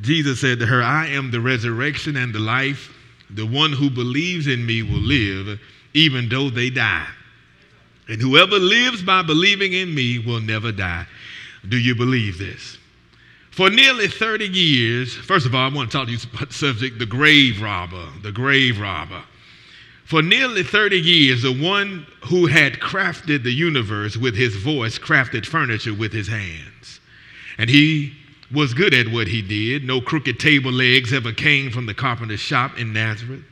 Jesus said to her, I am the resurrection and the life. The one who believes in me will live, even though they die. And whoever lives by believing in me will never die. Do you believe this? For nearly 30 years, first of all, I want to talk to you about the subject the grave robber, the grave robber. For nearly 30 years, the one who had crafted the universe with his voice crafted furniture with his hands. And he was good at what he did. No crooked table legs ever came from the carpenter's shop in Nazareth.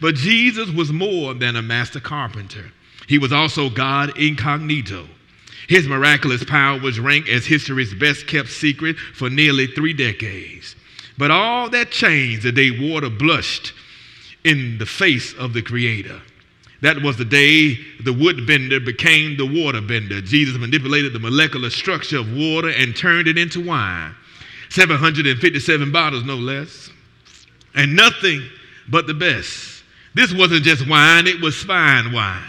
But Jesus was more than a master carpenter, he was also God incognito. His miraculous power was ranked as history's best kept secret for nearly three decades. But all that changed the day water blushed in the face of the Creator. That was the day the wood bender became the water bender. Jesus manipulated the molecular structure of water and turned it into wine. 757 bottles, no less. And nothing but the best. This wasn't just wine, it was fine wine.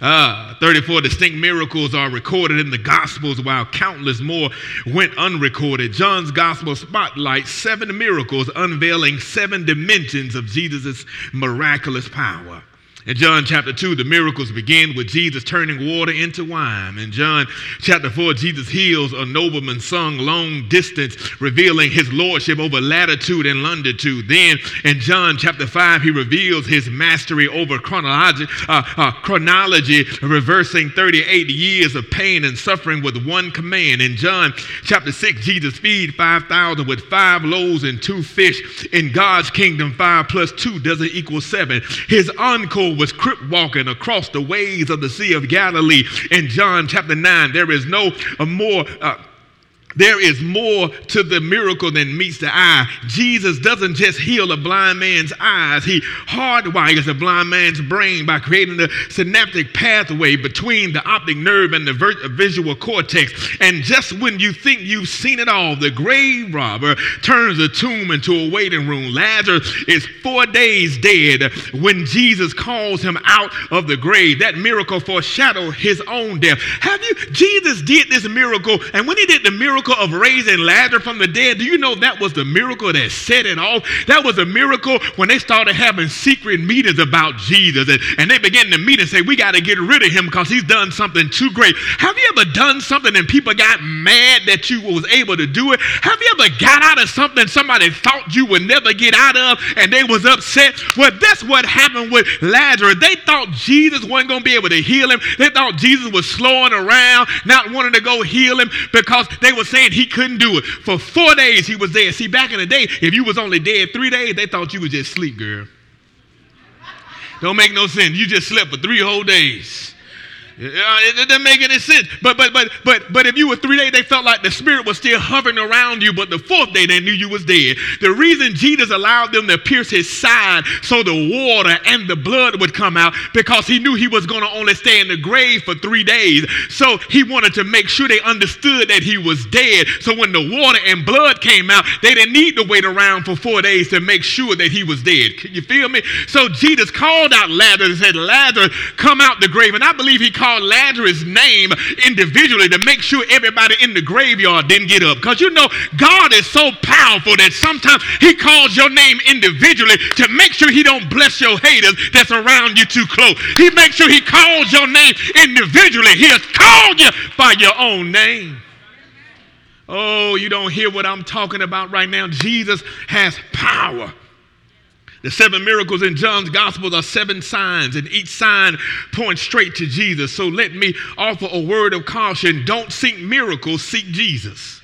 Uh, 34 distinct miracles are recorded in the Gospels, while countless more went unrecorded. John's Gospel spotlights seven miracles, unveiling seven dimensions of Jesus' miraculous power. In John chapter 2, the miracles begin with Jesus turning water into wine. In John chapter 4, Jesus heals a nobleman sung long distance, revealing his lordship over latitude and longitude. Then in John chapter 5, he reveals his mastery over chronology, uh, uh, chronology, reversing 38 years of pain and suffering with one command. In John chapter 6, Jesus feeds 5,000 with five loaves and two fish. In God's kingdom, five plus two doesn't equal seven. His encore was crip walking across the waves of the Sea of Galilee in John chapter 9. There is no more. Uh, there is more to the miracle than meets the eye. Jesus doesn't just heal a blind man's eyes, he hardwires a blind man's brain by creating a synaptic pathway between the optic nerve and the visual cortex. And just when you think you've seen it all, the grave robber turns the tomb into a waiting room. Lazarus is four days dead when Jesus calls him out of the grave. That miracle foreshadowed his own death. Have you? Jesus did this miracle, and when he did the miracle, miracle of raising Lazarus from the dead, do you know that was the miracle that set it off? That was a miracle when they started having secret meetings about Jesus and, and they began to meet and say, We got to get rid of him because he's done something too great. Have you ever done something and people got mad that you was able to do it? Have you ever got out of something somebody thought you would never get out of and they was upset? Well, that's what happened with Lazarus. They thought Jesus wasn't going to be able to heal him. They thought Jesus was slowing around, not wanting to go heal him because they were saying he couldn't do it. For four days he was there. See, back in the day, if you was only dead three days, they thought you was just sleep, girl. Don't make no sense. You just slept for three whole days. It doesn't make any sense. But but but but but if you were three days, they felt like the spirit was still hovering around you. But the fourth day, they knew you was dead. The reason Jesus allowed them to pierce his side so the water and the blood would come out because he knew he was going to only stay in the grave for three days. So he wanted to make sure they understood that he was dead. So when the water and blood came out, they didn't need to wait around for four days to make sure that he was dead. Can you feel me? So Jesus called out Lazarus and said, Lazarus, come out the grave. And I believe he called called Lazarus' name individually to make sure everybody in the graveyard didn't get up. Because you know, God is so powerful that sometimes He calls your name individually to make sure He don't bless your haters that's around you too close. He makes sure He calls your name individually. He has called you by your own name. Oh, you don't hear what I'm talking about right now. Jesus has power. The seven miracles in John's gospel are seven signs, and each sign points straight to Jesus. So let me offer a word of caution don't seek miracles, seek Jesus.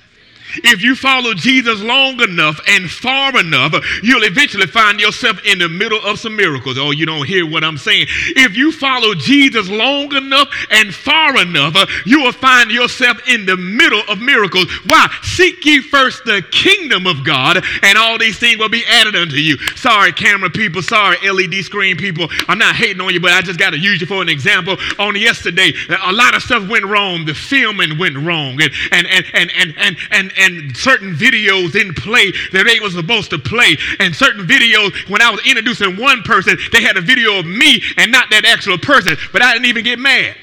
If you follow Jesus long enough and far enough, you'll eventually find yourself in the middle of some miracles. Oh, you don't hear what I'm saying. If you follow Jesus long enough and far enough, you will find yourself in the middle of miracles. Why? Seek ye first the kingdom of God, and all these things will be added unto you. Sorry, camera people. Sorry, LED screen people. I'm not hating on you, but I just got to use you for an example. On yesterday, a lot of stuff went wrong. The filming went wrong, and and and and and and and, and and certain videos didn't play that they were supposed to play. And certain videos, when I was introducing one person, they had a video of me and not that actual person. But I didn't even get mad.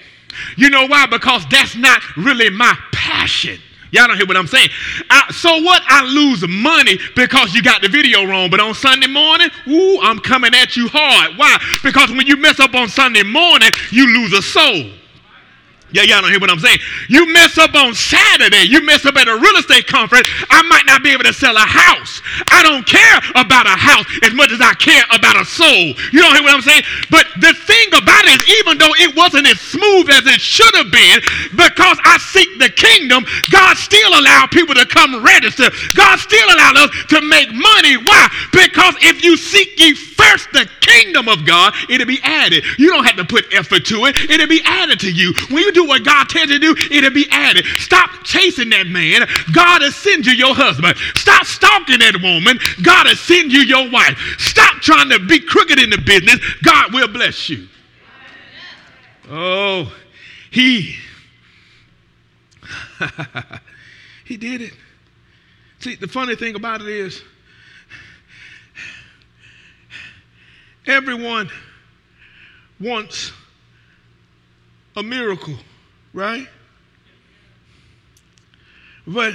You know why? Because that's not really my passion. Y'all don't hear what I'm saying. I, so what? I lose money because you got the video wrong. But on Sunday morning, ooh, I'm coming at you hard. Why? Because when you mess up on Sunday morning, you lose a soul. Yeah, y'all don't hear what I'm saying. You mess up on Saturday, you mess up at a real estate conference, I might not be able to sell a house. I don't care about a house as much as I care about a soul. You don't hear what I'm saying? But the thing about it is, even though it wasn't as smooth as it should have been, because I seek the kingdom, God still allowed people to come register. God still allowed us to make money. Why? Because if you seek ye first the kingdom of God, it'll be added. You don't have to put effort to it, it'll be added to you. When you do what God tells you to do, it'll be added. Stop chasing that man. God will send you your husband. Stop stalking that woman. God will send you your wife. Stop trying to be crooked in the business. God will bless you. Oh, he. he did it. See, the funny thing about it is, everyone wants a miracle right? But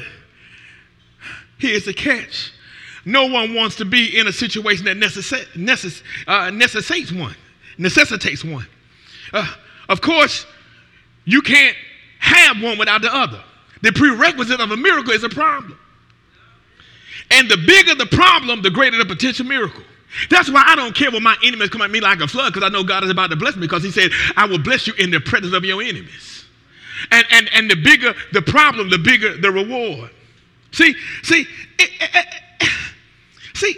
here's the catch no one wants to be in a situation that uh, necessitates one. Necessitates one. Uh, of course, you can't have one without the other. The prerequisite of a miracle is a problem. And the bigger the problem, the greater the potential miracle. That's why I don't care when my enemies come at me like a flood, because I know God is about to bless me, because He said, I will bless you in the presence of your enemies. And, and, and the bigger the problem, the bigger the reward. See, see, it, it, it, see,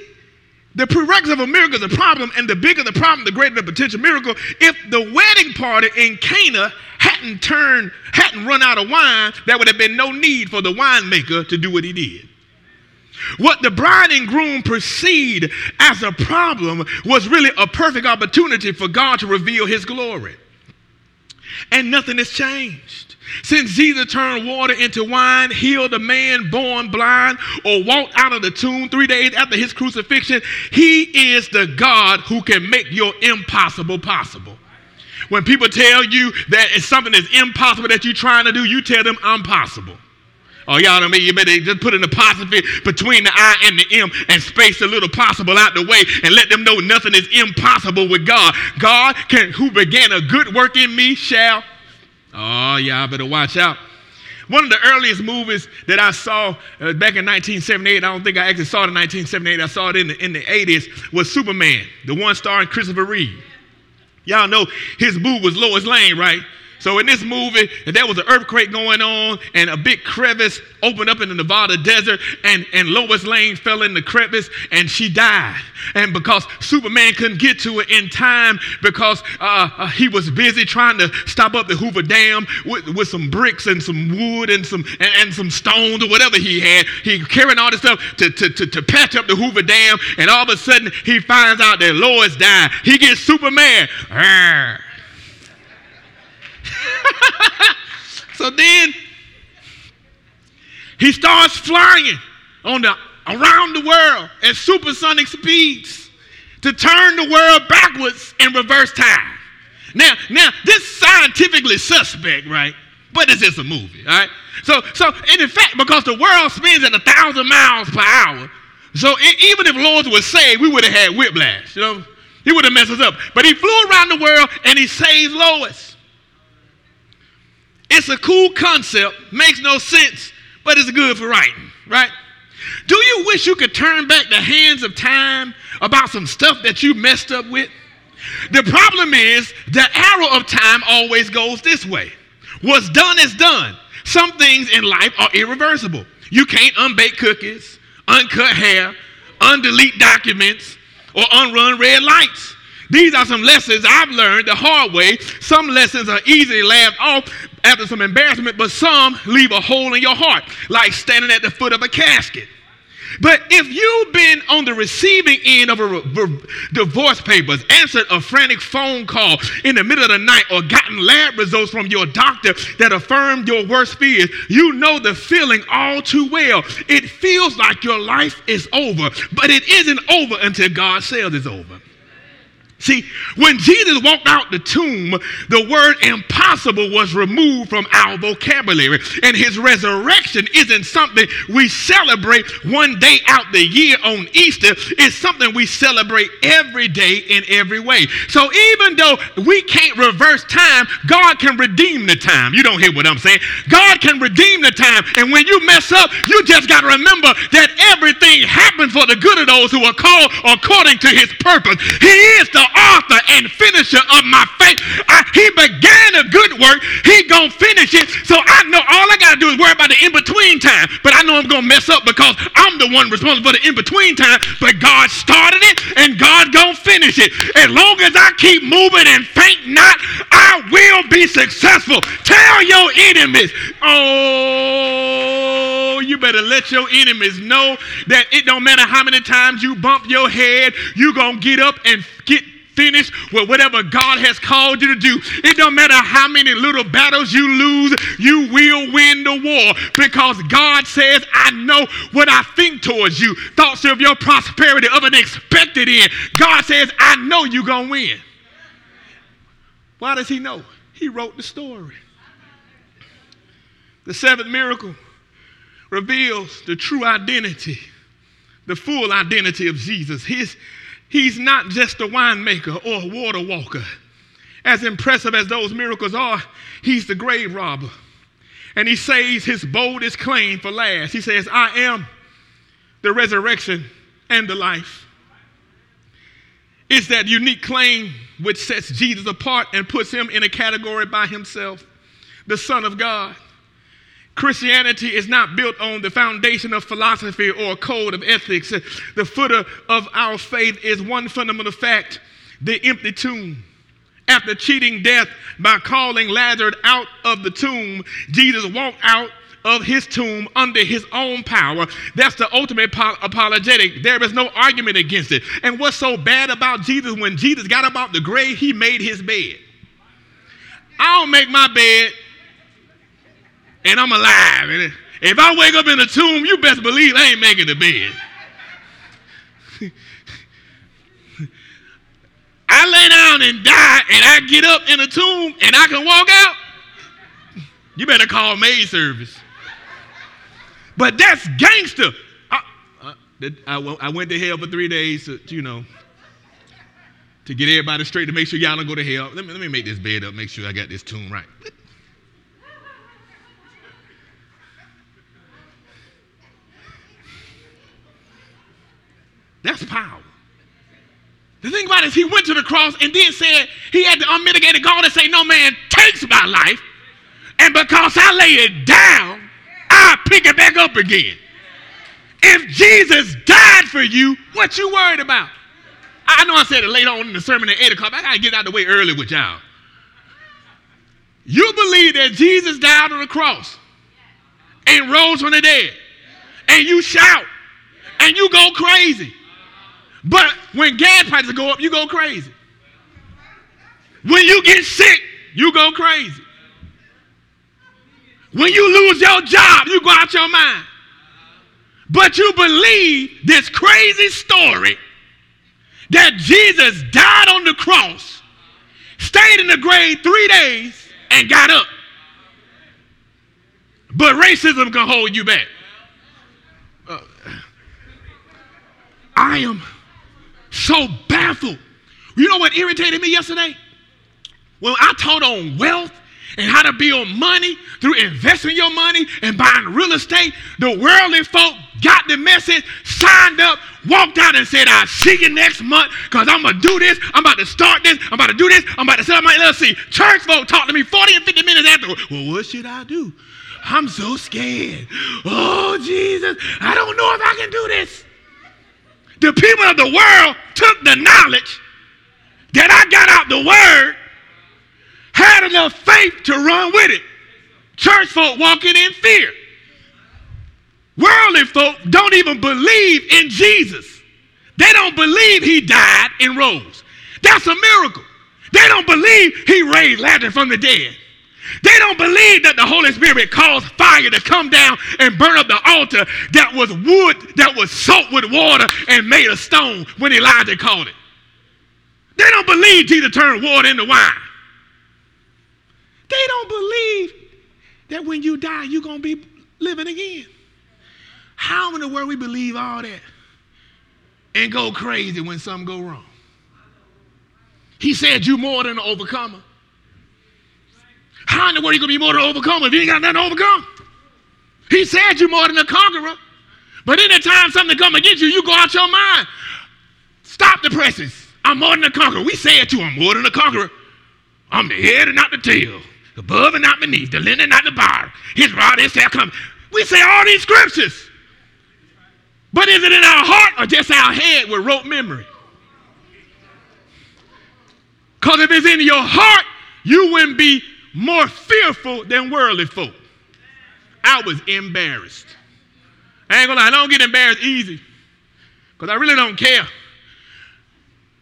the prerequisite of a miracle is a problem, and the bigger the problem, the greater the potential miracle. If the wedding party in Cana hadn't turned, hadn't run out of wine, there would have been no need for the winemaker to do what he did. What the bride and groom perceived as a problem was really a perfect opportunity for God to reveal his glory. And nothing has changed. Since Jesus turned water into wine, healed a man born blind, or walked out of the tomb three days after his crucifixion, he is the God who can make your impossible possible. When people tell you that it's something that's impossible that you're trying to do, you tell them, I'm possible. Oh, y'all know me. Mean? You better just put an apostrophe between the I and the M and space a little possible out the way and let them know nothing is impossible with God. God can, who began a good work in me shall Oh, yeah, I better watch out. One of the earliest movies that I saw uh, back in 1978, I don't think I actually saw it in 1978, I saw it in the, in the 80s, was Superman, the one starring Christopher Reeve. Y'all know his boo was Lois Lane, right? So in this movie, there was an earthquake going on, and a big crevice opened up in the Nevada desert, and, and Lois Lane fell in the crevice, and she died. And because Superman couldn't get to it in time, because uh, uh, he was busy trying to stop up the Hoover Dam with, with some bricks and some wood and some and, and, some stones or whatever he had, he carrying all this stuff to, to, to, to patch up the Hoover Dam, and all of a sudden he finds out that Lois died. He gets Superman. Arr. so then he starts flying on the around the world at supersonic speeds to turn the world backwards in reverse time. Now, now this scientifically suspect, right? But it's just a movie, all right? So, so, and in fact, because the world spins at a thousand miles per hour, so it, even if Lois was saved, we would have had whiplash. You know, he would have messed us up. But he flew around the world and he saved Lois. It's a cool concept, makes no sense, but it's good for writing, right? Do you wish you could turn back the hands of time about some stuff that you messed up with? The problem is the arrow of time always goes this way. What's done is done. Some things in life are irreversible. You can't unbake cookies, uncut hair, undelete documents, or unrun red lights. These are some lessons I've learned the hard way. Some lessons are easily laughed off after some embarrassment, but some leave a hole in your heart, like standing at the foot of a casket. But if you've been on the receiving end of a re- divorce papers, answered a frantic phone call in the middle of the night, or gotten lab results from your doctor that affirmed your worst fears, you know the feeling all too well. It feels like your life is over, but it isn't over until God says it's over. See, when Jesus walked out the tomb, the word impossible was removed from our vocabulary. And his resurrection isn't something we celebrate one day out the year on Easter. It's something we celebrate every day in every way. So even though we can't reverse time, God can redeem the time. You don't hear what I'm saying? God can redeem the time. And when you mess up, you just got to remember that everything happens for the good of those who are called according to his purpose. He is the author and finisher of my faith. I, he began a good work. He gonna finish it. So I know all I gotta do is worry about the in-between time. But I know I'm gonna mess up because I'm the one responsible for the in-between time. But God started it and God gonna finish it. As long as I keep moving and faint not, I will be successful. Tell your enemies, oh, you better let your enemies know that it don't matter how many times you bump your head, you gonna get up and get finish with whatever God has called you to do. It don't matter how many little battles you lose, you will win the war because God says, I know what I think towards you. Thoughts of your prosperity of an expected end. God says, I know you're going to win. Why does he know? He wrote the story. The seventh miracle reveals the true identity, the full identity of Jesus. His He's not just a winemaker or a water walker. As impressive as those miracles are, he's the grave robber. And he says his boldest claim for last. He says, I am the resurrection and the life. It's that unique claim which sets Jesus apart and puts him in a category by himself, the Son of God. Christianity is not built on the foundation of philosophy or a code of ethics. The footer of our faith is one fundamental fact the empty tomb. After cheating death by calling Lazarus out of the tomb, Jesus walked out of his tomb under his own power. That's the ultimate apologetic. There is no argument against it. And what's so bad about Jesus, when Jesus got about the grave, he made his bed. I don't make my bed and I'm alive. And if I wake up in a tomb, you best believe I ain't making the bed. I lay down and die, and I get up in a tomb and I can walk out. You better call maid service. But that's gangster. I, I, I, went to hell for three days, to, you know, to get everybody straight to make sure y'all don't go to hell. Let me, let me make this bed up, make sure I got this tomb right. That's power. The thing about it is he went to the cross and then said he had the unmitigated God to say, No man takes my life. And because I lay it down, I pick it back up again. If Jesus died for you, what you worried about? I know I said it later on in the sermon at 8 o'clock. I gotta get out of the way early with y'all. You believe that Jesus died on the cross and rose from the dead, and you shout and you go crazy. But when gas prices go up, you go crazy. When you get sick, you go crazy. When you lose your job, you go out your mind. But you believe this crazy story that Jesus died on the cross, stayed in the grave three days, and got up. But racism can hold you back. Uh, I am so baffled. You know what irritated me yesterday? When I taught on wealth and how to build money through investing your money and buying real estate, the worldly folk got the message, signed up, walked out and said, I'll see you next month because I'm going to do this. I'm about to start this. I'm about to do this. I'm about to up my LLC. Church folk talked to me 40 and 50 minutes after. Well, what should I do? I'm so scared. Oh, Jesus, I don't know if I can do this. The people of the world took the knowledge that I got out the word, had enough faith to run with it. Church folk walking in fear. Worldly folk don't even believe in Jesus. They don't believe he died and rose. That's a miracle. They don't believe he raised Lazarus from the dead. They don't believe that the Holy Spirit caused fire to come down and burn up the altar that was wood that was soaked with water and made of stone when Elijah called it. They don't believe Jesus turned water into wine. They don't believe that when you die, you're going to be living again. How in the world we believe all that and go crazy when something go wrong? He said you more than an overcomer. How in the world are you gonna be more than an overcomer if you ain't got nothing to overcome? He said you're more than a conqueror. But anytime something come against you, you go out your mind. Stop the presses. I'm more than a conqueror. We say it to him, more than a conqueror. I'm the head and not the tail, above and not beneath, the lender and not the bar. His rod is there coming. We say all these scriptures. But is it in our heart or just our head with rote memory? Because if it's in your heart, you wouldn't be more fearful than worldly folk. I was embarrassed. I ain't gonna lie, I don't get embarrassed easy. Because I really don't care.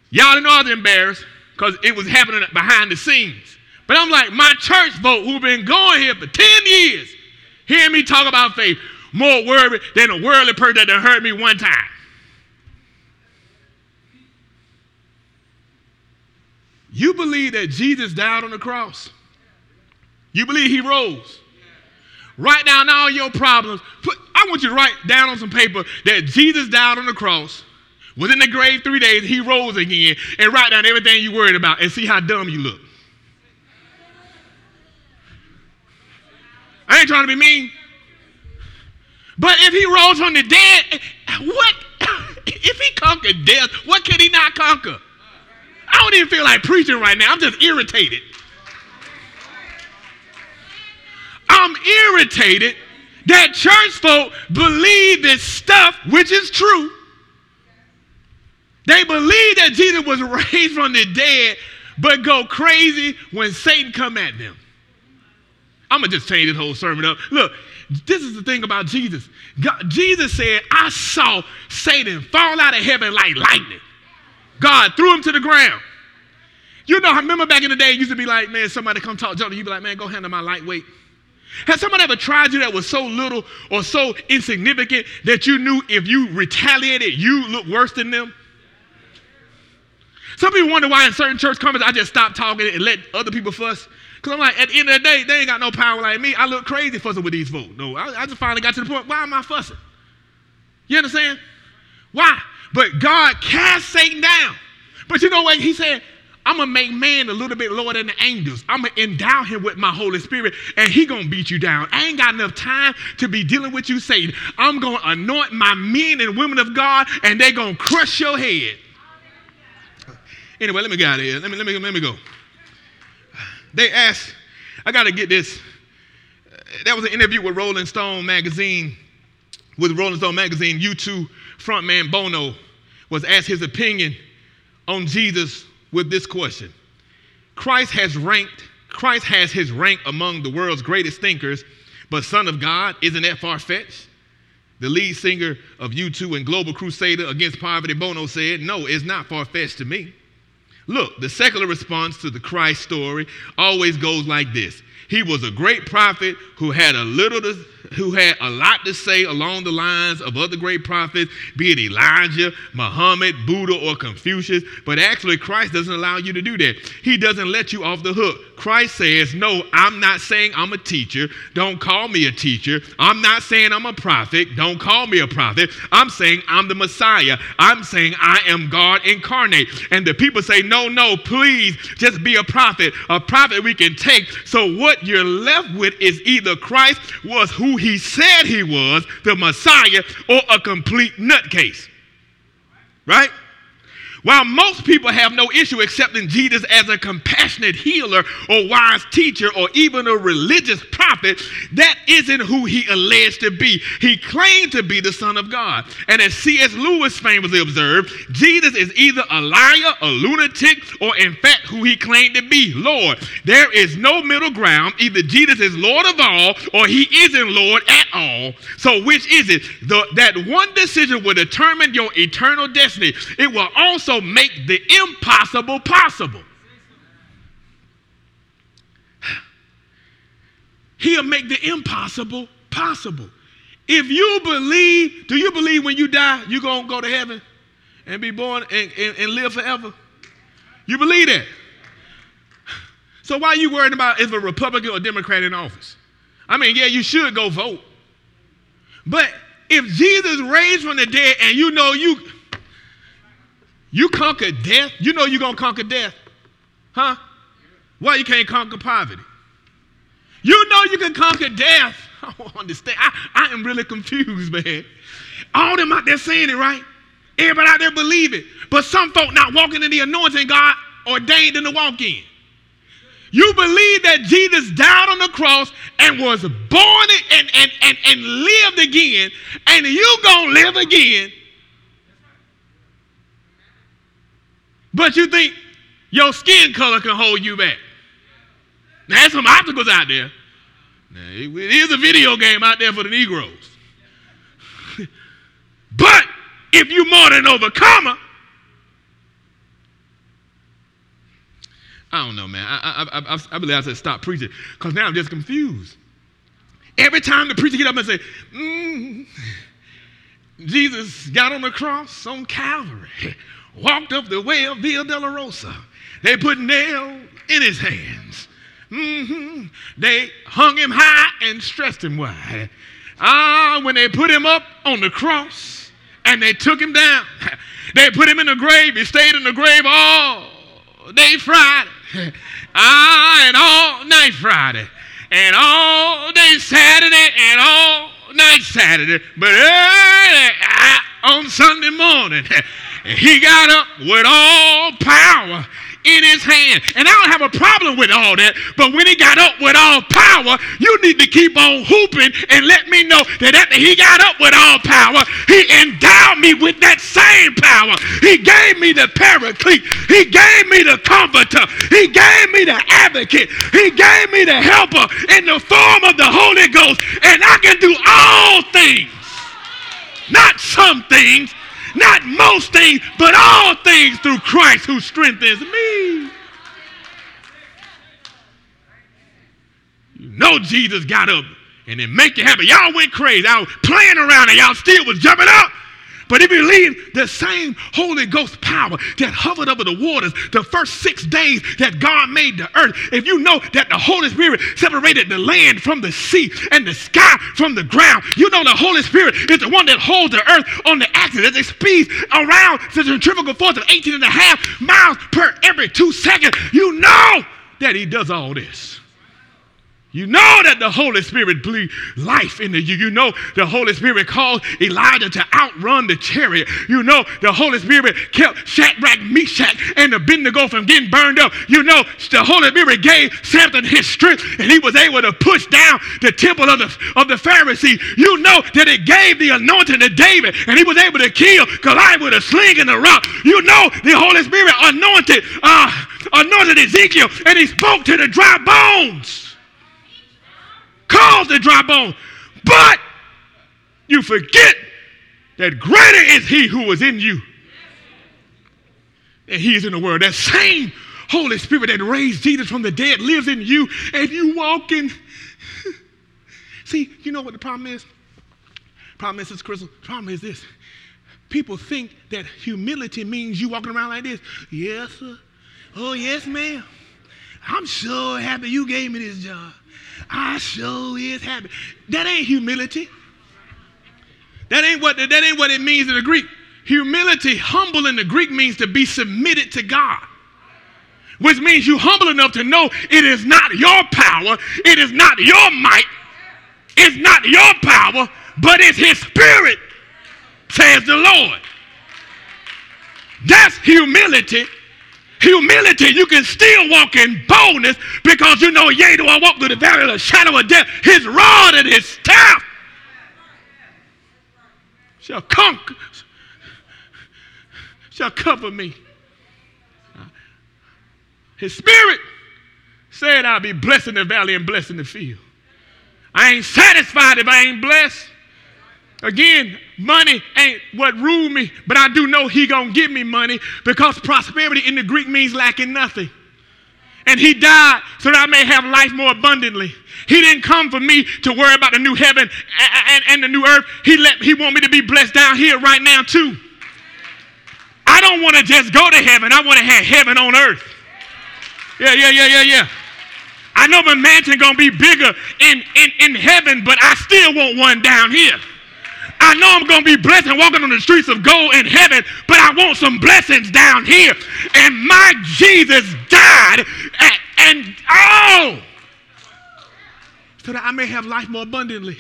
Y'all didn't know I was embarrassed because it was happening behind the scenes. But I'm like, my church folk who've been going here for 10 years, hearing me talk about faith, more worried than a worldly person that hurt me one time. You believe that Jesus died on the cross. You believe he rose. Write down all your problems. Put, I want you to write down on some paper that Jesus died on the cross, was in the grave three days, he rose again, and write down everything you worried about and see how dumb you look. I ain't trying to be mean. But if he rose from the dead, what? if he conquered death, what can he not conquer? I don't even feel like preaching right now. I'm just irritated. I'm irritated that church folk believe this stuff, which is true. They believe that Jesus was raised from the dead, but go crazy when Satan come at them. I'm gonna just change this whole sermon up. Look, this is the thing about Jesus. God, Jesus said, "I saw Satan fall out of heaven like lightning." God threw him to the ground. You know, I remember back in the day, it used to be like, man, somebody come talk to you, you'd be like, man, go handle my lightweight. Has somebody ever tried you that was so little or so insignificant that you knew if you retaliated, you look worse than them? Some people wonder why in certain church comments I just stop talking and let other people fuss. Because I'm like, at the end of the day, they ain't got no power like me. I look crazy fussing with these folks. No, I, I just finally got to the point, why am I fussing? You understand? Why? But God cast Satan down. But you know what? He said, I'm gonna make man a little bit lower than the angels. I'm gonna endow him with my Holy Spirit, and he gonna beat you down. I ain't got enough time to be dealing with you, Satan. I'm gonna anoint my men and women of God, and they gonna crush your head. Anyway, let me get out of here. Let me let me let me go. They asked, I gotta get this. That was an interview with Rolling Stone magazine. With Rolling Stone magazine, U2 frontman Bono was asked his opinion on Jesus with this question Christ has ranked, Christ has his rank among the world's greatest thinkers, but Son of God, isn't that far fetched? The lead singer of U2 and Global Crusader Against Poverty, Bono said, No, it's not far fetched to me. Look, the secular response to the Christ story always goes like this He was a great prophet who had a little to, who had a lot to say along the lines of other great prophets, be it Elijah, Muhammad, Buddha, or Confucius. But actually, Christ doesn't allow you to do that. He doesn't let you off the hook. Christ says, No, I'm not saying I'm a teacher. Don't call me a teacher. I'm not saying I'm a prophet. Don't call me a prophet. I'm saying I'm the Messiah. I'm saying I am God incarnate. And the people say, No, no, please just be a prophet. A prophet we can take. So what you're left with is either Christ was who he said he was, the Messiah, or a complete nutcase. Right? While most people have no issue accepting Jesus as a compassionate healer or wise teacher or even a religious prophet, that isn't who he alleged to be. He claimed to be the Son of God. And as C.S. Lewis famously observed, Jesus is either a liar, a lunatic, or in fact who he claimed to be, Lord. There is no middle ground. Either Jesus is Lord of all or he isn't Lord at all. So which is it? The, that one decision will determine your eternal destiny. It will also make the impossible possible. He'll make the impossible possible. If you believe, do you believe when you die, you're going to go to heaven and be born and, and, and live forever? You believe that? So why are you worried about if a Republican or Democrat in office? I mean, yeah, you should go vote. But if Jesus raised from the dead and you know you you conquered death, you know you're gonna conquer death. Huh? Why you can't conquer poverty? You know you can conquer death. I don't understand. I, I am really confused, man. All them out there saying it, right? Everybody out there believe it. But some folk not walking in the anointing God ordained them to walk in. You believe that Jesus died on the cross and was born and, and, and, and lived again, and you gonna live again. But you think your skin color can hold you back. Now, there's some obstacles out there. Now, it is a video game out there for the Negroes. but if you more than overcomer, I don't know, man. I, I, I, I believe I said stop preaching because now I'm just confused. Every time the preacher get up and say, mm, Jesus got on the cross on Calvary, walked up the way of Via Dolorosa. They put nail in his hands. Mm-hmm. They hung him high and stretched him wide. Ah, when they put him up on the cross and they took him down, they put him in the grave. He stayed in the grave all day Friday. ah, and all night Friday, and all day Saturday, and all night Saturday. But early ah, on Sunday morning, he got up with all power in his hand. And I don't have a problem with all that. But when he got up with all power, you need to keep on whooping and let me know that after he got up with all power, he endowed me with that same power. He gave me the paraclete. He gave me the comforter. He gave me the advocate. He gave me the helper in the form of the Holy Ghost. And I can do all things. Not some things, not most things, but all things through Christ who strengthens me. You know Jesus got up and it make it happen. Y'all went crazy. I was playing around and y'all still was jumping up. But if you believe the same Holy Ghost power that hovered over the waters the first six days that God made the earth, if you know that the Holy Spirit separated the land from the sea and the sky from the ground, you know the Holy Spirit is the one that holds the earth on the axis as it speeds around the centrifugal force of 18 and a half miles per every two seconds. You know that He does all this. You know that the Holy Spirit breathed life into you. You know the Holy Spirit called Elijah to outrun the chariot. You know the Holy Spirit kept Shadrach, Meshach, and Abednego from getting burned up. You know the Holy Spirit gave Samson his strength, and he was able to push down the temple of the, of the Pharisees. You know that it gave the anointing to David, and he was able to kill Goliath with a sling and a rock. You know the Holy Spirit anointed, uh, anointed Ezekiel, and he spoke to the dry bones caused the dry bone. But you forget that greater is he who is in you than he is in the world. That same Holy Spirit that raised Jesus from the dead lives in you, and you walk in. See, you know what the problem is? Problem is this, Crystal. Problem is this. People think that humility means you walking around like this. Yes, sir. Oh, yes, ma'am. I'm so happy you gave me this job. I sure is happy. That ain't humility. That ain't what that ain't what it means in the Greek. Humility, humble in the Greek means to be submitted to God. Which means you humble enough to know it is not your power, it is not your might, it's not your power, but it's his spirit, says the Lord. That's humility humility, you can still walk in boldness because you know, yea, do I walk through the valley of the shadow of death, his rod and his staff shall conquer, shall cover me. His spirit said, I'll be blessed in the valley and blessed in the field. I ain't satisfied if I ain't blessed. Again, money ain't what rule me, but I do know he gonna give me money because prosperity in the Greek means lacking nothing. And he died so that I may have life more abundantly. He didn't come for me to worry about the new heaven and, and, and the new earth. He let he want me to be blessed down here right now too. I don't want to just go to heaven. I want to have heaven on earth. Yeah, yeah, yeah, yeah, yeah. I know my mansion gonna be bigger in, in, in heaven, but I still want one down here. I know I'm gonna be blessed and walking on the streets of gold in heaven, but I want some blessings down here. And my Jesus died, and, and oh, so that I may have life more abundantly.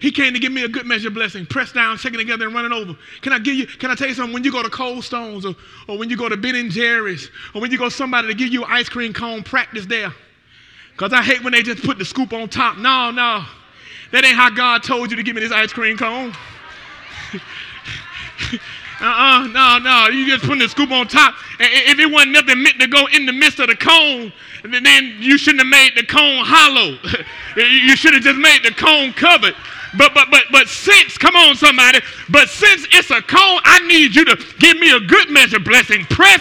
He came to give me a good measure of blessing, pressed down, shaking together, and running over. Can I give you, can I tell you something? When you go to Cold Stones or, or when you go to Ben and Jerry's or when you go somebody to give you ice cream cone, practice there. Because I hate when they just put the scoop on top. No, no. That ain't how God told you to give me this ice cream cone. uh-uh, no, no. You just put the scoop on top. If it wasn't nothing meant to go in the midst of the cone, then you shouldn't have made the cone hollow. you should have just made the cone covered. But but but but since, come on, somebody, but since it's a cone, I need you to give me a good measure blessing. Press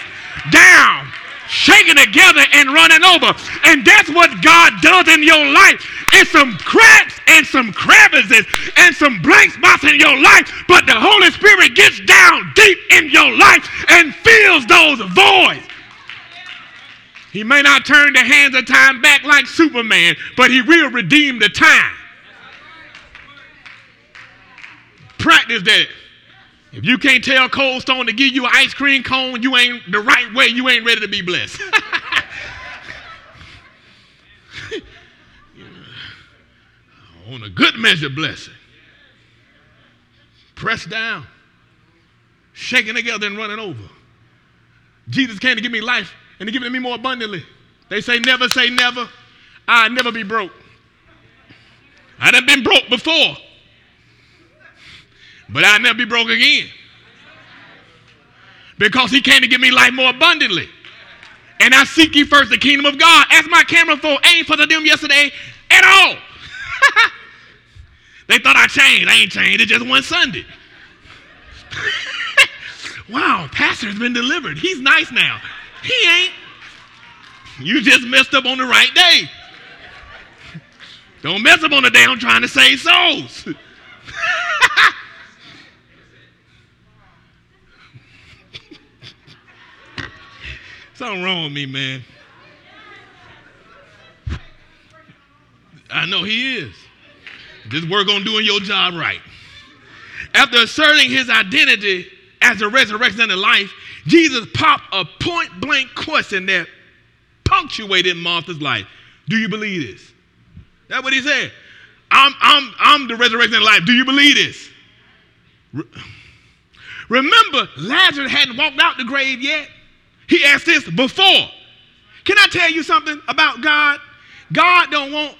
down, shaking together and running over. And that's what God does in your life. It's some cracks and some crevices and some blank spots in your life, but the Holy Spirit gets down deep in your life and fills those voids. He may not turn the hands of time back like Superman, but he will redeem the time. Practice that. If you can't tell Cold Stone to give you an ice cream cone, you ain't the right way, you ain't ready to be blessed. On a good measure blessing. Press down, shaking together and running over. Jesus came to give me life and to give it to me more abundantly. They say never say never. i never be broke. I done been broke before but I'll never be broke again. Because he came to give me life more abundantly. And I seek ye first the kingdom of God. As my camera phone ain't for the them yesterday at all. they thought I changed. I ain't changed. It just one Sunday. wow, pastor's been delivered. He's nice now. He ain't. You just messed up on the right day. Don't mess up on the day I'm trying to save souls. Something wrong with me, man. I know he is. This work on doing your job right. After asserting his identity as the resurrection and the life, Jesus popped a point blank question that punctuated Martha's life. Do you believe this? That's what he said. I'm, I'm, I'm the resurrection and life. Do you believe this? Remember, Lazarus hadn't walked out the grave yet. He asked this before. Can I tell you something about God? God don't want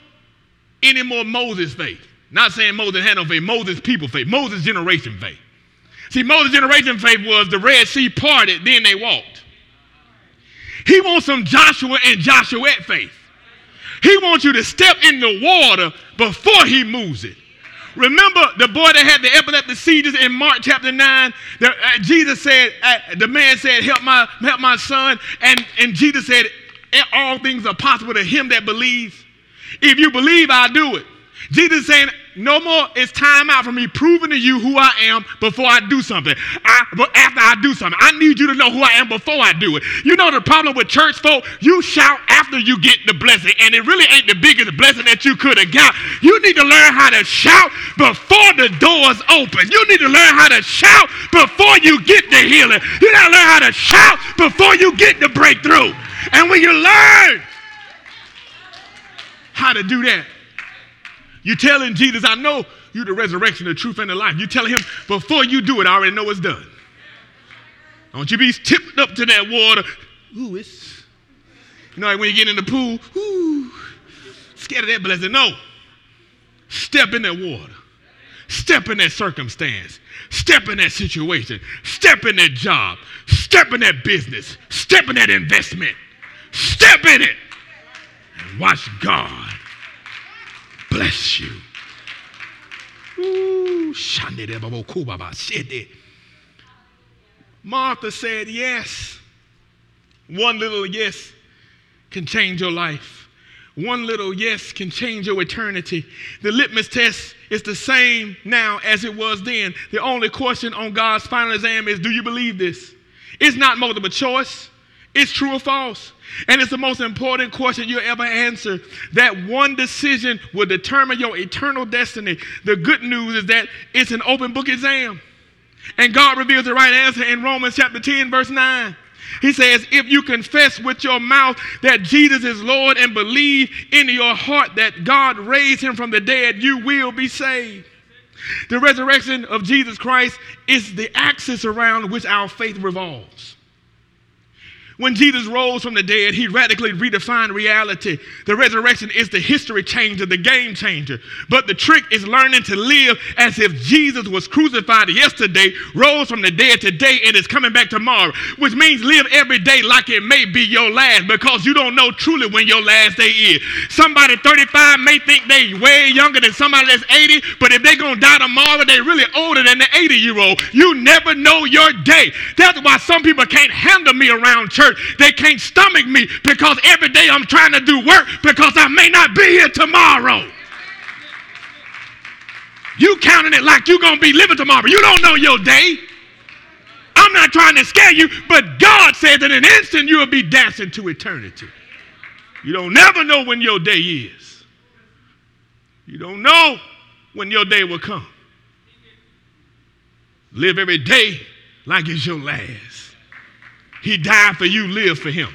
any more Moses faith. Not saying Moses had no faith, Moses people faith, Moses generation faith. See, Moses generation faith was the Red Sea parted, then they walked. He wants some Joshua and Joshua faith. He wants you to step in the water before he moves it. Remember the boy that had the epileptic seizures in Mark chapter 9? The, uh, Jesus said, uh, the man said, help my, help my son. And, and Jesus said, all things are possible to him that believes. If you believe, I'll do it. Jesus saying, no more, it's time out for me proving to you who I am before I do something. I, but after I do something, I need you to know who I am before I do it. You know the problem with church folk? You shout after you get the blessing, and it really ain't the biggest blessing that you could have got. You need to learn how to shout before the doors open. You need to learn how to shout before you get the healing. You got to learn how to shout before you get the breakthrough. And when you learn how to do that, you telling Jesus, I know you're the resurrection, the truth, and the life. You telling him, before you do it, I already know it's done. Don't you be tipped up to that water. Ooh, it's, you know, like when you get in the pool, ooh, scared of that blessing. No. Step in that water. Step in that circumstance. Step in that situation. Step in that job. Step in that business. Step in that investment. Step in it. And watch God bless you. Ooh, Martha said yes. One little yes can change your life. One little yes can change your eternity. The litmus test is the same now as it was then. The only question on God's final exam is do you believe this? It's not multiple choice, it's true or false. And it's the most important question you'll ever answer. That one decision will determine your eternal destiny. The good news is that it's an open book exam. And God reveals the right answer in Romans chapter 10, verse 9. He says, If you confess with your mouth that Jesus is Lord and believe in your heart that God raised him from the dead, you will be saved. The resurrection of Jesus Christ is the axis around which our faith revolves. When Jesus rose from the dead, he radically redefined reality. The resurrection is the history changer, the game changer. But the trick is learning to live as if Jesus was crucified yesterday, rose from the dead today, and is coming back tomorrow, which means live every day like it may be your last because you don't know truly when your last day is. Somebody 35 may think they way younger than somebody that's 80, but if they're going to die tomorrow, they're really older than the 80 year old. You never know your day. That's why some people can't handle me around church They can't stomach me because every day I'm trying to do work because I may not be here tomorrow. You counting it like you're going to be living tomorrow. You don't know your day. I'm not trying to scare you, but God said that in an instant you will be dancing to eternity. You don't never know when your day is. You don't know when your day will come. Live every day like it's your last. He died for you, live for him.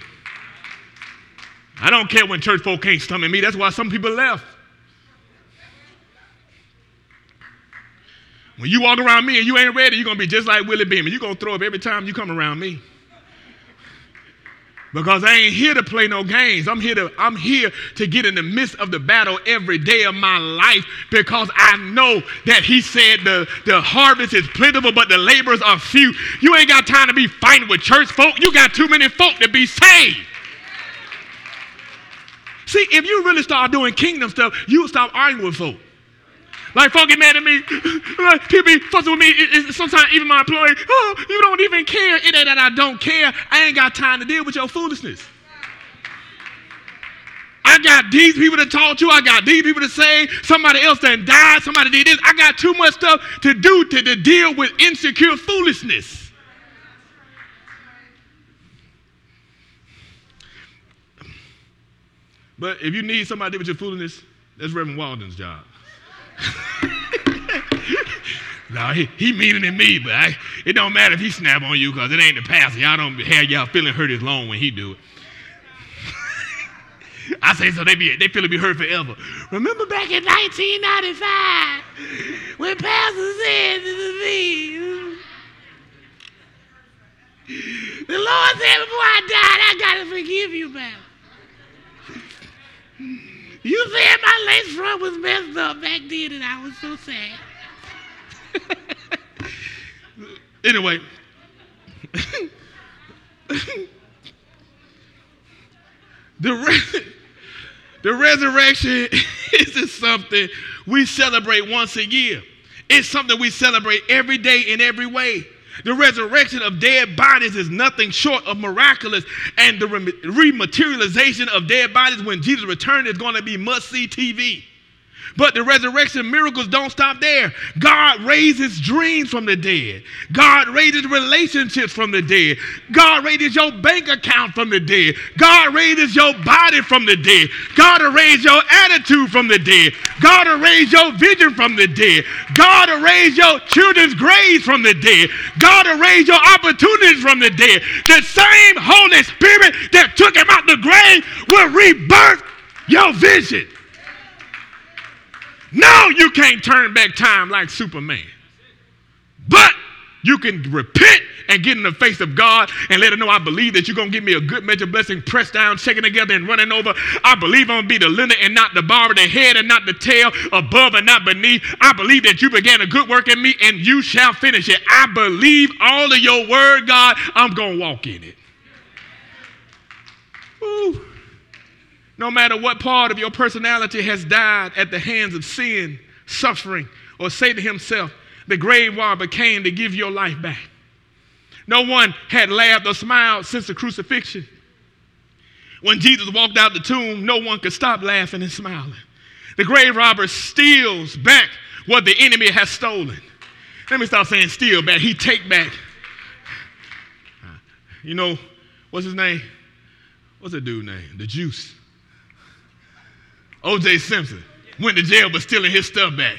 I don't care when church folk can't stomach me. That's why some people left. When you walk around me and you ain't ready, you're going to be just like Willie Beamen. You're going to throw up every time you come around me. Because I ain't here to play no games. I'm here to I'm here to get in the midst of the battle every day of my life because I know that he said the, the harvest is plentiful, but the laborers are few. You ain't got time to be fighting with church folk. You got too many folk to be saved. See, if you really start doing kingdom stuff, you'll stop arguing with folk. Like folk get mad at me. Like, People be fussing with me. It, sometimes even my employee, oh, you don't even care. It ain't that I don't care. I ain't got time to deal with your foolishness. I got these people to talk to. I got these people to say. Somebody else that died. Somebody did this. I got too much stuff to do to, to deal with insecure foolishness. But if you need somebody to deal with your foolishness, that's Reverend Walden's job. no, he, he meaner than me, but I, it don't matter if he snap on you because it ain't the pastor. Y'all don't have y'all feeling hurt as long when he do it. I say so they be they feel to be hurt forever. Remember back in 1995 when Pastor said to me, the Lord said before I died, I gotta forgive you, man. You said my lace front was messed up back then, and I was so sad. anyway. the, re- the resurrection isn't something we celebrate once a year. It's something we celebrate every day in every way. The resurrection of dead bodies is nothing short of miraculous, and the rematerialization of dead bodies when Jesus returns is going to be must see TV. But the resurrection miracles don't stop there. God raises dreams from the dead. God raises relationships from the dead. God raises your bank account from the dead. God raises your body from the dead. God will raise your attitude from the dead. God will raise your vision from the dead. God will raise your children's grades from the dead. God will raise your opportunities from the dead. The same Holy Spirit that took him out the grave will rebirth your vision. No, you can't turn back time like Superman. But you can repent and get in the face of God and let him know I believe that you're going to give me a good measure blessing, pressed down, shaking together, and running over. I believe I'm going to be the lender and not the borrower, the head and not the tail, above and not beneath. I believe that you began a good work in me and you shall finish it. I believe all of your word, God. I'm going to walk in it. Ooh. No matter what part of your personality has died at the hands of sin, suffering, or Satan himself, the grave robber came to give your life back. No one had laughed or smiled since the crucifixion. When Jesus walked out the tomb, no one could stop laughing and smiling. The grave robber steals back what the enemy has stolen. Let me stop saying steal back. He take back. You know, what's his name? What's that dude name? The Juice. O.J. Simpson went to jail but stealing his stuff back.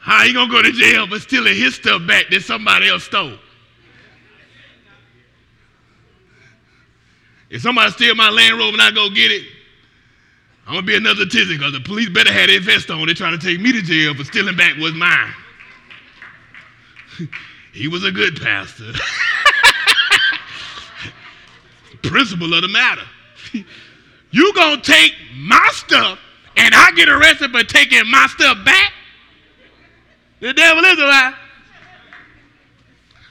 How he gonna go to jail but stealing his stuff back that somebody else stole? If somebody steal my Land Rover and I go get it, I'm gonna be another tizzy because the police better have their vest on. They're trying to take me to jail for stealing back what's mine. he was a good pastor. Principle of the matter. you gonna take my stuff and I get arrested for taking my stuff back? The devil is a lie.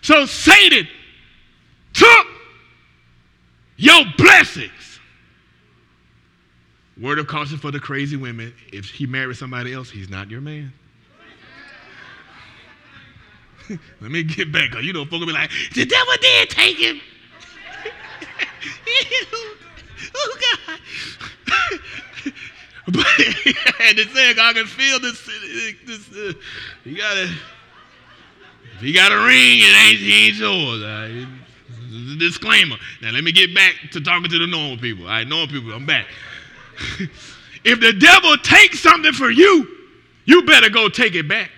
So Satan took your blessings. Word of caution for the crazy women if he marries somebody else, he's not your man. Let me get back, you know, folks will be like, the devil did take him. oh, God. but and the thing, I can feel this. this uh, you gotta, if you got a ring, it ain't, he ain't yours. Right? Disclaimer. Now, let me get back to talking to the normal people. Right, normal people, I'm back. if the devil takes something from you, you better go take it back.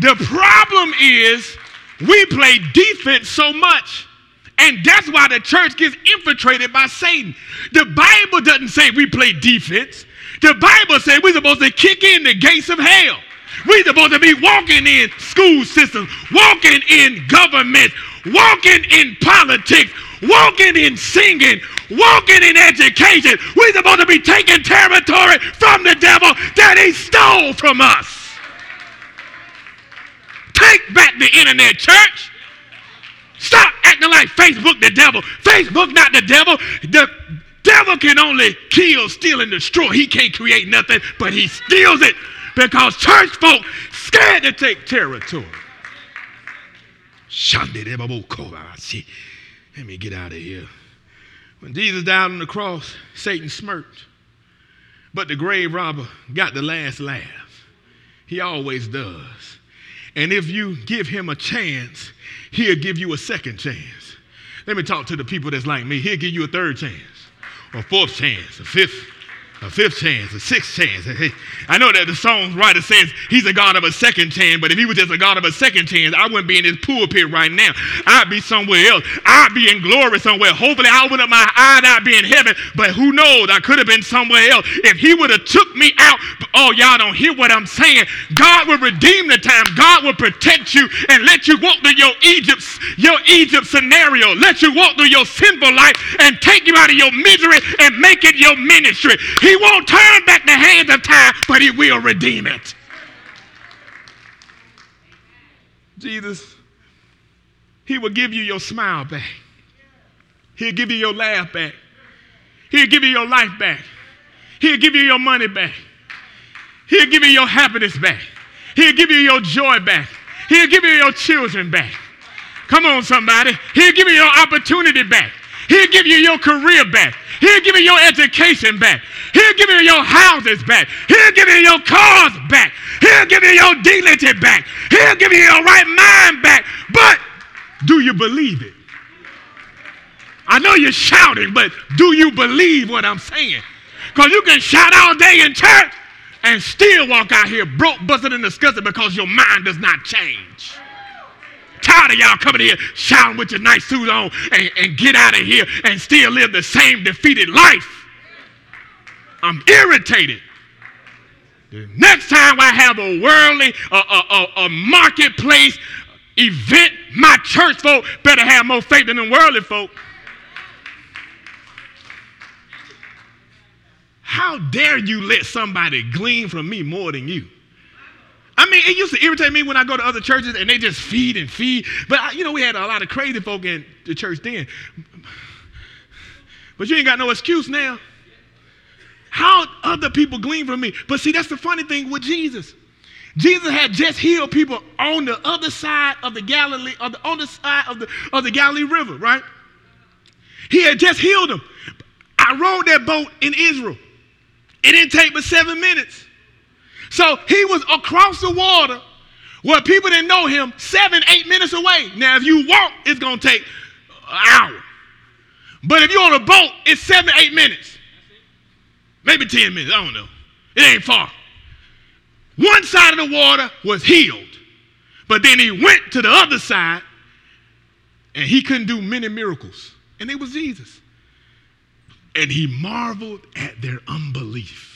The problem is we play defense so much. And that's why the church gets infiltrated by Satan. The Bible doesn't say we play defense. The Bible says we're supposed to kick in the gates of hell. We're supposed to be walking in school systems, walking in government, walking in politics, walking in singing, walking in education. We're supposed to be taking territory from the devil that he stole from us. Take back the internet, church. Stop acting like Facebook the devil. Facebook not the devil. The devil can only kill, steal, and destroy. He can't create nothing, but he steals it because church folk scared to take territory. Let me get out of here. When Jesus died on the cross, Satan smirked. But the grave robber got the last laugh. He always does. And if you give him a chance, he'll give you a second chance. Let me talk to the people that's like me. He'll give you a third chance, a fourth chance, a fifth, a fifth chance, a sixth chance. I know that the song writer says he's a God of a second chance, but if he was just a God of a second chance, I wouldn't be in this pulpit right now. I'd be somewhere else. I'd be in glory somewhere. Hopefully, I open up my eye and I'd be in heaven, but who knows? I could have been somewhere else. If he would have took me out, oh, y'all don't hear what I'm saying. God will redeem the time. God will protect you and let you walk through your Egypt, your Egypt scenario. Let you walk through your sinful life and take you out of your misery and make it your ministry. He he won't turn back the hands of time, but he will redeem it. Jesus, he will give you your smile back. He'll give you your laugh back. He'll give you your life back. He'll give you your money back. He'll give you your happiness back. He'll give you your joy back. He'll give you your children back. Come on, somebody. He'll give you your opportunity back. He'll give you your career back. He'll give you your education back. He'll give you your houses back. He'll give you your cars back. He'll give you your dignity back. He'll give you your right mind back. But do you believe it? I know you're shouting, but do you believe what I'm saying? Because you can shout all day in church and still walk out here broke, busted, and disgusted because your mind does not change. Tired of y'all coming here shouting with your nice suit on and, and get out of here and still live the same defeated life. I'm irritated. The next time I have a worldly, a, a, a, a marketplace event, my church folk better have more faith than the worldly folk. How dare you let somebody glean from me more than you? I mean, it used to irritate me when I go to other churches and they just feed and feed. But, I, you know, we had a lot of crazy folk in the church then. But you ain't got no excuse now. How other people glean from me? But see, that's the funny thing with Jesus. Jesus had just healed people on the other side of the Galilee, on the, on the side of the, of the Galilee River, right? He had just healed them. I rode that boat in Israel. It didn't take but seven minutes. So he was across the water where people didn't know him seven, eight minutes away. Now, if you walk, it's going to take an hour. But if you're on a boat, it's seven, eight minutes. Maybe 10 minutes. I don't know. It ain't far. One side of the water was healed. But then he went to the other side and he couldn't do many miracles. And it was Jesus. And he marveled at their unbelief.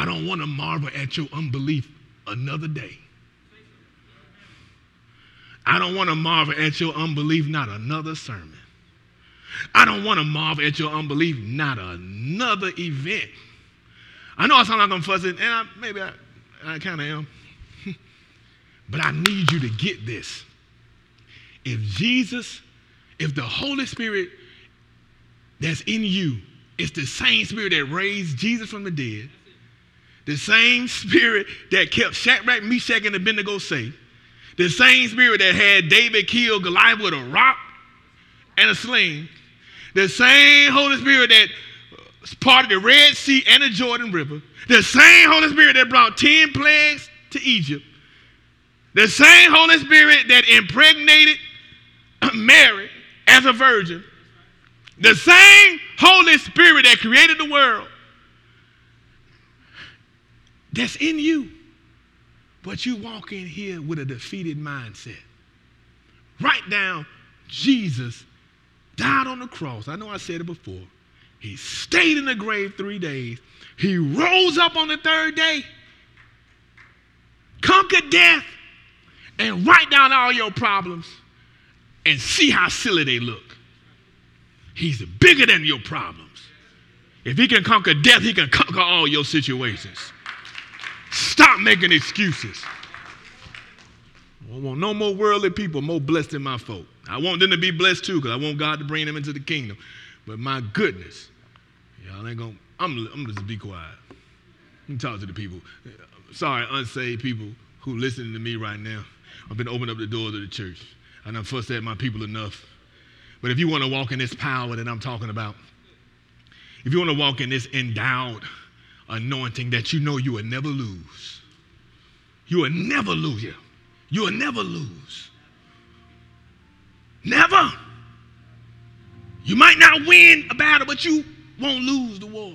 I don't want to marvel at your unbelief another day. I don't want to marvel at your unbelief, not another sermon. I don't want to marvel at your unbelief, not another event. I know I sound like I'm fussing, and I, maybe I, I kind of am. but I need you to get this. If Jesus, if the Holy Spirit that's in you is the same spirit that raised Jesus from the dead, the same spirit that kept Shadrach, Meshach, and Abednego safe, the same spirit that had David kill Goliath with a rock and a sling, the same Holy Spirit that parted the Red Sea and the Jordan River, the same Holy Spirit that brought 10 plagues to Egypt, the same Holy Spirit that impregnated Mary as a virgin, the same Holy Spirit that created the world, that's in you. But you walk in here with a defeated mindset. Write down Jesus died on the cross. I know I said it before. He stayed in the grave three days. He rose up on the third day, conquered death, and write down all your problems and see how silly they look. He's bigger than your problems. If he can conquer death, he can conquer all your situations. Stop making excuses. I want no more worldly people more blessed than my folk. I want them to be blessed too because I want God to bring them into the kingdom. But my goodness, y'all ain't to, I'm, I'm just be quiet. Let me talk to the people. Sorry, unsaved people who listening to me right now. I've been opening up the doors of the church. And I done fussed at my people enough. But if you want to walk in this power that I'm talking about, if you want to walk in this endowed anointing that you know you will never lose. You will never lose. You. You will never lose. Never. You might not win a battle, but you won't lose the war.